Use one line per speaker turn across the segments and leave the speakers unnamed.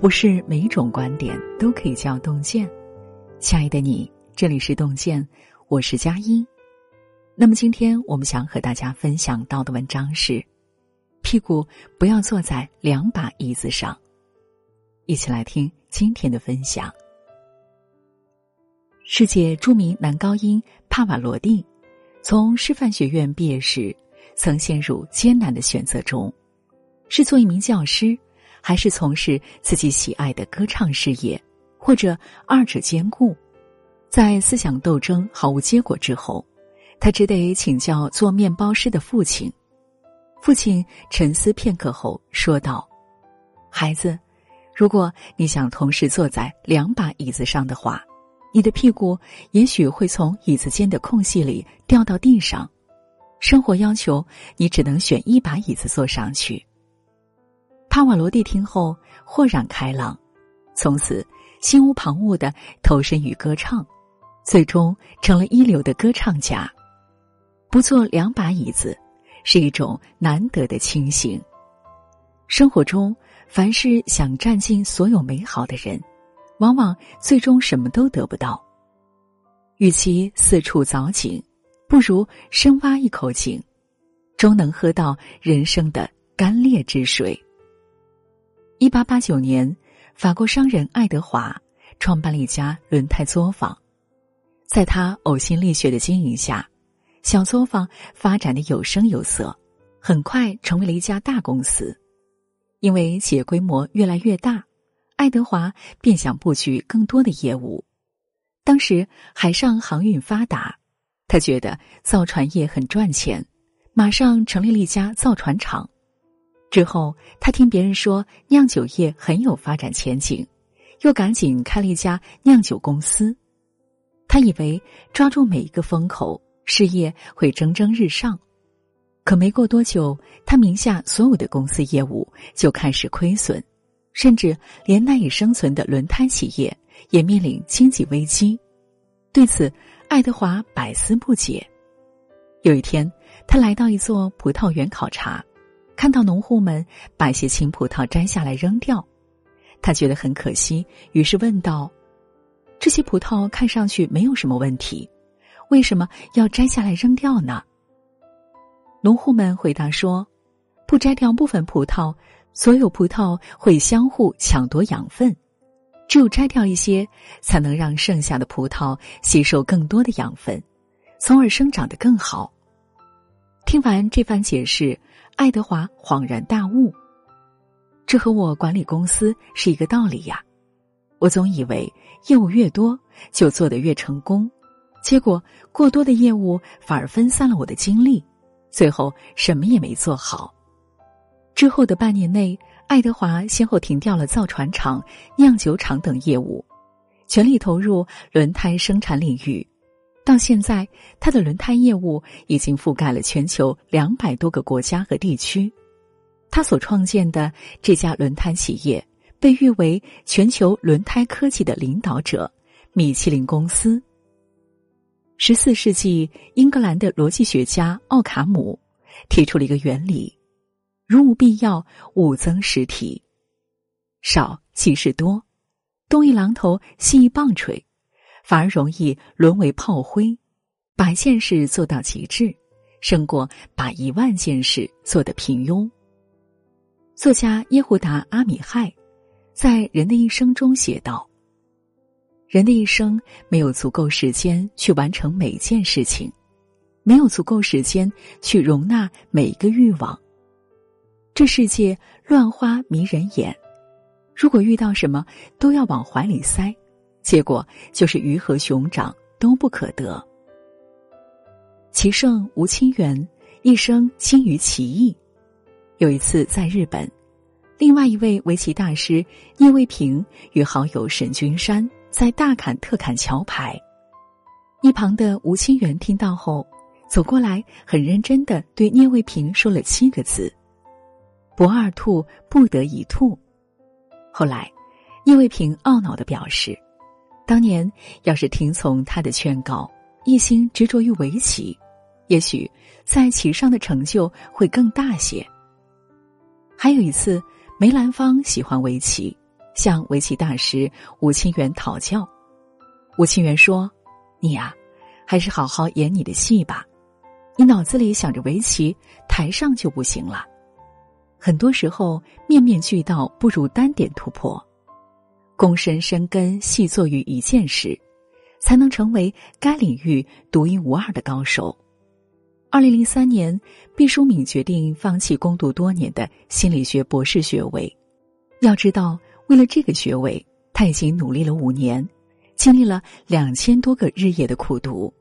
不是每种观点都可以叫洞见。亲爱的你，这里是洞见，我是佳音。那么今天我们想和大家分享到的文章是：屁股不要坐在两把椅子上。一起来听今天的分享。世界著名男高音帕瓦罗蒂，从师范学院毕业时，曾陷入艰难的选择中：是做一名教师。还是从事自己喜爱的歌唱事业，或者二者兼顾，在思想斗争毫无结果之后，他只得请教做面包师的父亲。父亲沉思片刻后说道：“孩子，如果你想同时坐在两把椅子上的话，你的屁股也许会从椅子间的空隙里掉到地上。生活要求你只能选一把椅子坐上去。”帕瓦罗蒂听后豁然开朗，从此心无旁骛的投身于歌唱，最终成了一流的歌唱家。不坐两把椅子，是一种难得的清醒。生活中，凡是想占尽所有美好的人，往往最终什么都得不到。与其四处凿井，不如深挖一口井，终能喝到人生的甘冽之水。一八八九年，法国商人爱德华创办了一家轮胎作坊，在他呕心沥血的经营下，小作坊发展的有声有色，很快成为了一家大公司。因为企业规模越来越大，爱德华便想布局更多的业务。当时海上航运发达，他觉得造船业很赚钱，马上成立了一家造船厂。之后，他听别人说酿酒业很有发展前景，又赶紧开了一家酿酒公司。他以为抓住每一个风口，事业会蒸蒸日上。可没过多久，他名下所有的公司业务就开始亏损，甚至连赖以生存的轮胎企业也面临经济危机。对此，爱德华百思不解。有一天，他来到一座葡萄园考察。看到农户们把一些青葡萄摘下来扔掉，他觉得很可惜，于是问道：“这些葡萄看上去没有什么问题，为什么要摘下来扔掉呢？”农户们回答说：“不摘掉部分葡萄，所有葡萄会相互抢夺养分；只有摘掉一些，才能让剩下的葡萄吸收更多的养分，从而生长得更好。”听完这番解释。爱德华恍然大悟，这和我管理公司是一个道理呀。我总以为业务越多就做得越成功，结果过多的业务反而分散了我的精力，最后什么也没做好。之后的半年内，爱德华先后停掉了造船厂、酿酒厂等业务，全力投入轮胎生产领域。到现在，他的轮胎业务已经覆盖了全球两百多个国家和地区。他所创建的这家轮胎企业被誉为全球轮胎科技的领导者——米其林公司。十四世纪，英格兰的逻辑学家奥卡姆提出了一个原理：如无必要，勿增实体。少即是多，东一榔头，西一棒槌。反而容易沦为炮灰，把一件事做到极致，胜过把一万件事做得平庸。作家耶胡达·阿米亥在《人的一生》中写道：“人的一生没有足够时间去完成每件事情，没有足够时间去容纳每一个欲望。这世界乱花迷人眼，如果遇到什么都要往怀里塞。”结果就是鱼和熊掌都不可得。棋圣吴清源一生精于棋艺。有一次在日本，另外一位围棋大师聂卫平与好友沈君山在大砍特砍桥牌。一旁的吴清源听到后，走过来，很认真的对聂卫平说了七个字：“不二兔，不得一兔。”后来，聂卫平懊恼的表示。当年要是听从他的劝告，一心执着于围棋，也许在棋上的成就会更大些。还有一次，梅兰芳喜欢围棋，向围棋大师吴清源讨教。吴清源说：“你呀，还是好好演你的戏吧。你脑子里想着围棋，台上就不行了。很多时候，面面俱到不如单点突破，躬身深耕，细作于一件事，才能成为该领域独一无二的高手。”二零零三年，毕淑敏决定放弃攻读多年的心理学博士学位。要知道，为了这个学位，他已经努力了五年，经历了两千多个日夜的苦读，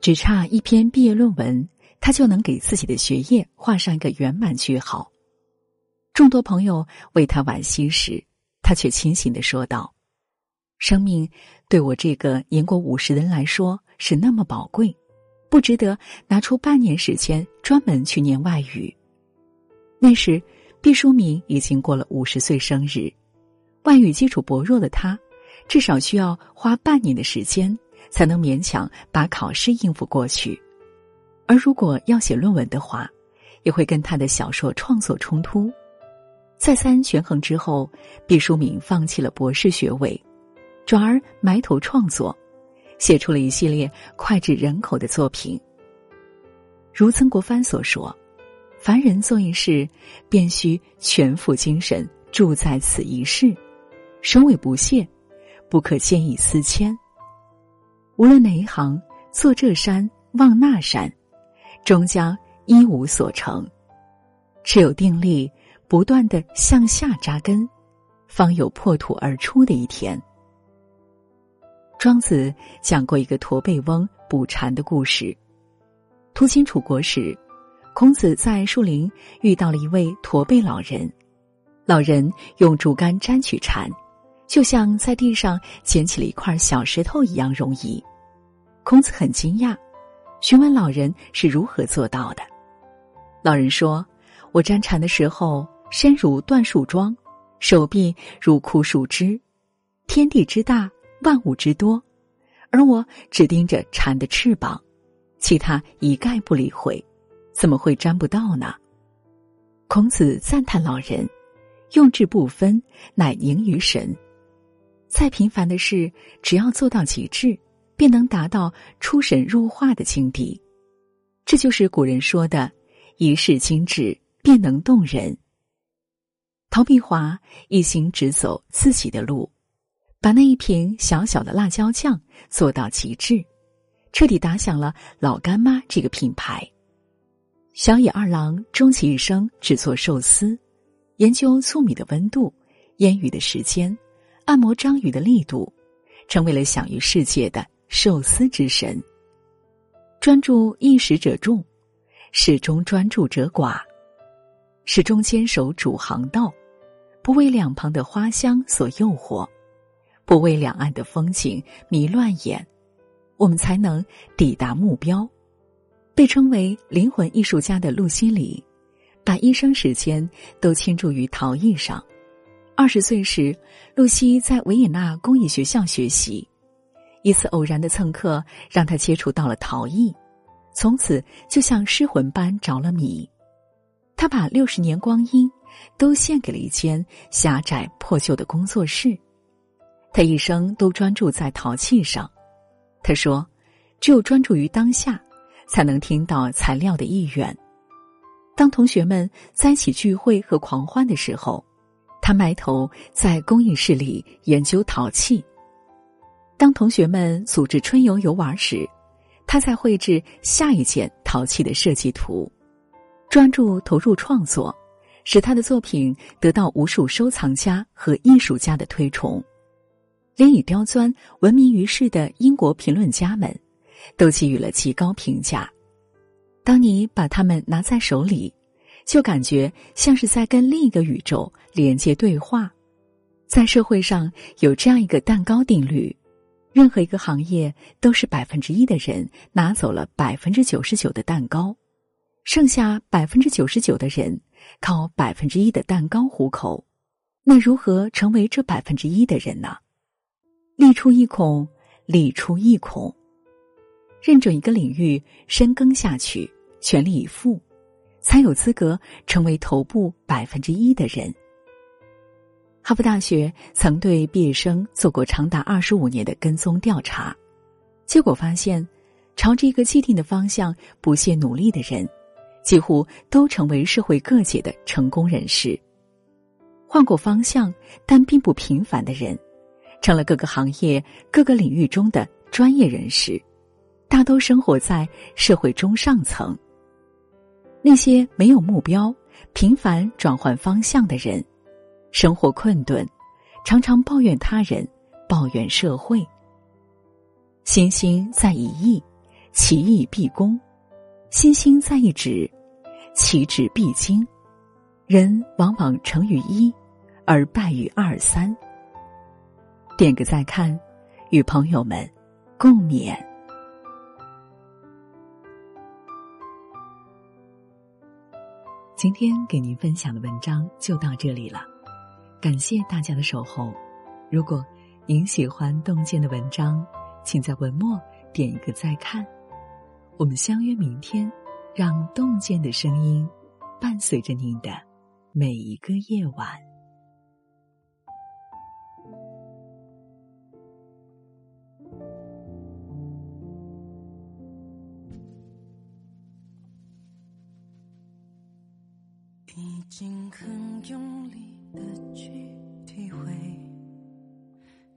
只差一篇毕业论文，他就能给自己的学业画上一个圆满句号。众多朋友为他惋惜时，他却清醒的说道：“生命对我这个年过五十的人来说是那么宝贵。”不值得拿出半年时间专门去念外语。那时，毕淑敏已经过了五十岁生日，外语基础薄弱的他，至少需要花半年的时间才能勉强把考试应付过去。而如果要写论文的话，也会跟他的小说创作冲突。再三权衡之后，毕淑敏放弃了博士学位，转而埋头创作。写出了一系列脍炙人口的作品。如曾国藩所说：“凡人做一事，便须全副精神注在此一事，首尾不懈，不可见异思迁。无论哪一行，做这山望那山，终将一无所成。只有定力，不断的向下扎根，方有破土而出的一天。”庄子讲过一个驼背翁捕蝉的故事。途经楚国时，孔子在树林遇到了一位驼背老人。老人用竹竿沾取蝉，就像在地上捡起了一块小石头一样容易。孔子很惊讶，询问老人是如何做到的。老人说：“我沾蝉的时候，身如断树桩，手臂如枯树枝，天地之大。”万物之多，而我只盯着蝉的翅膀，其他一概不理会，怎么会沾不到呢？孔子赞叹老人，用智不分，乃凝于神。再平凡的事，只要做到极致，便能达到出神入化的境地。这就是古人说的“一世精致，便能动人”。陶碧华一心只走自己的路。把那一瓶小小的辣椒酱做到极致，彻底打响了老干妈这个品牌。小野二郎终其一生只做寿司，研究粟米的温度、腌鱼的时间、按摩章鱼的力度，成为了享誉世界的寿司之神。专注一时者众，始终专注者寡，始终坚守主航道，不为两旁的花香所诱惑。不为两岸的风景迷乱眼，我们才能抵达目标。被称为灵魂艺术家的露西里，把一生时间都倾注于陶艺上。二十岁时，露西在维也纳工艺学校学习，一次偶然的蹭课让他接触到了陶艺，从此就像失魂般着了迷。他把六十年光阴都献给了一间狭窄破旧的工作室。他一生都专注在陶器上，他说：“只有专注于当下，才能听到材料的意愿。”当同学们在一起聚会和狂欢的时候，他埋头在工艺室里研究陶器；当同学们组织春游游玩时，他在绘制下一件陶器的设计图。专注投入创作，使他的作品得到无数收藏家和艺术家的推崇。连以刁钻闻名于世的英国评论家们，都给予了极高评价。当你把它们拿在手里，就感觉像是在跟另一个宇宙连接对话。在社会上有这样一个蛋糕定律：任何一个行业都是百分之一的人拿走了百分之九十九的蛋糕，剩下百分之九十九的人靠百分之一的蛋糕糊口。那如何成为这百分之一的人呢？力出一孔，力出一孔。认准一个领域，深耕下去，全力以赴，才有资格成为头部百分之一的人。哈佛大学曾对毕业生做过长达二十五年的跟踪调查，结果发现，朝着一个既定的方向不懈努力的人，几乎都成为社会各界的成功人士。换过方向但并不平凡的人，成了各个行业、各个领域中的专业人士，大都生活在社会中上层。那些没有目标、频繁转换方向的人。生活困顿，常常抱怨他人，抱怨社会。星星在一意，其意必公；星星在一指，其指必经。人往往成于一，而败于二三。点个再看，与朋友们共勉。今天给您分享的文章就到这里了。感谢大家的守候。如果您喜欢洞见的文章，请在文末点一个再看。我们相约明天，让洞见的声音伴随着您的每一个夜晚。
已经很用力。的去体会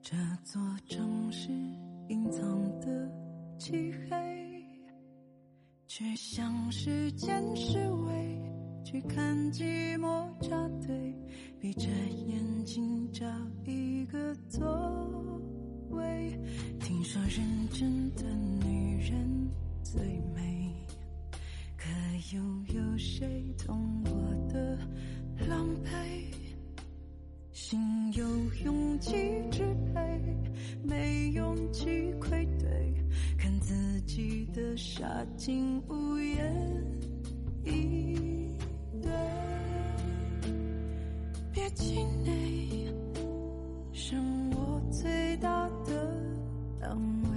这座城市隐藏的漆黑，去向时间示威，去看寂寞扎堆，闭着眼睛找一个座位。听说认真的女人最美，可又有谁懂我的狼狈？心有勇气支配，没勇气愧对，看记得杀进屋檐一对，别气馁，剩我最大的浪漫。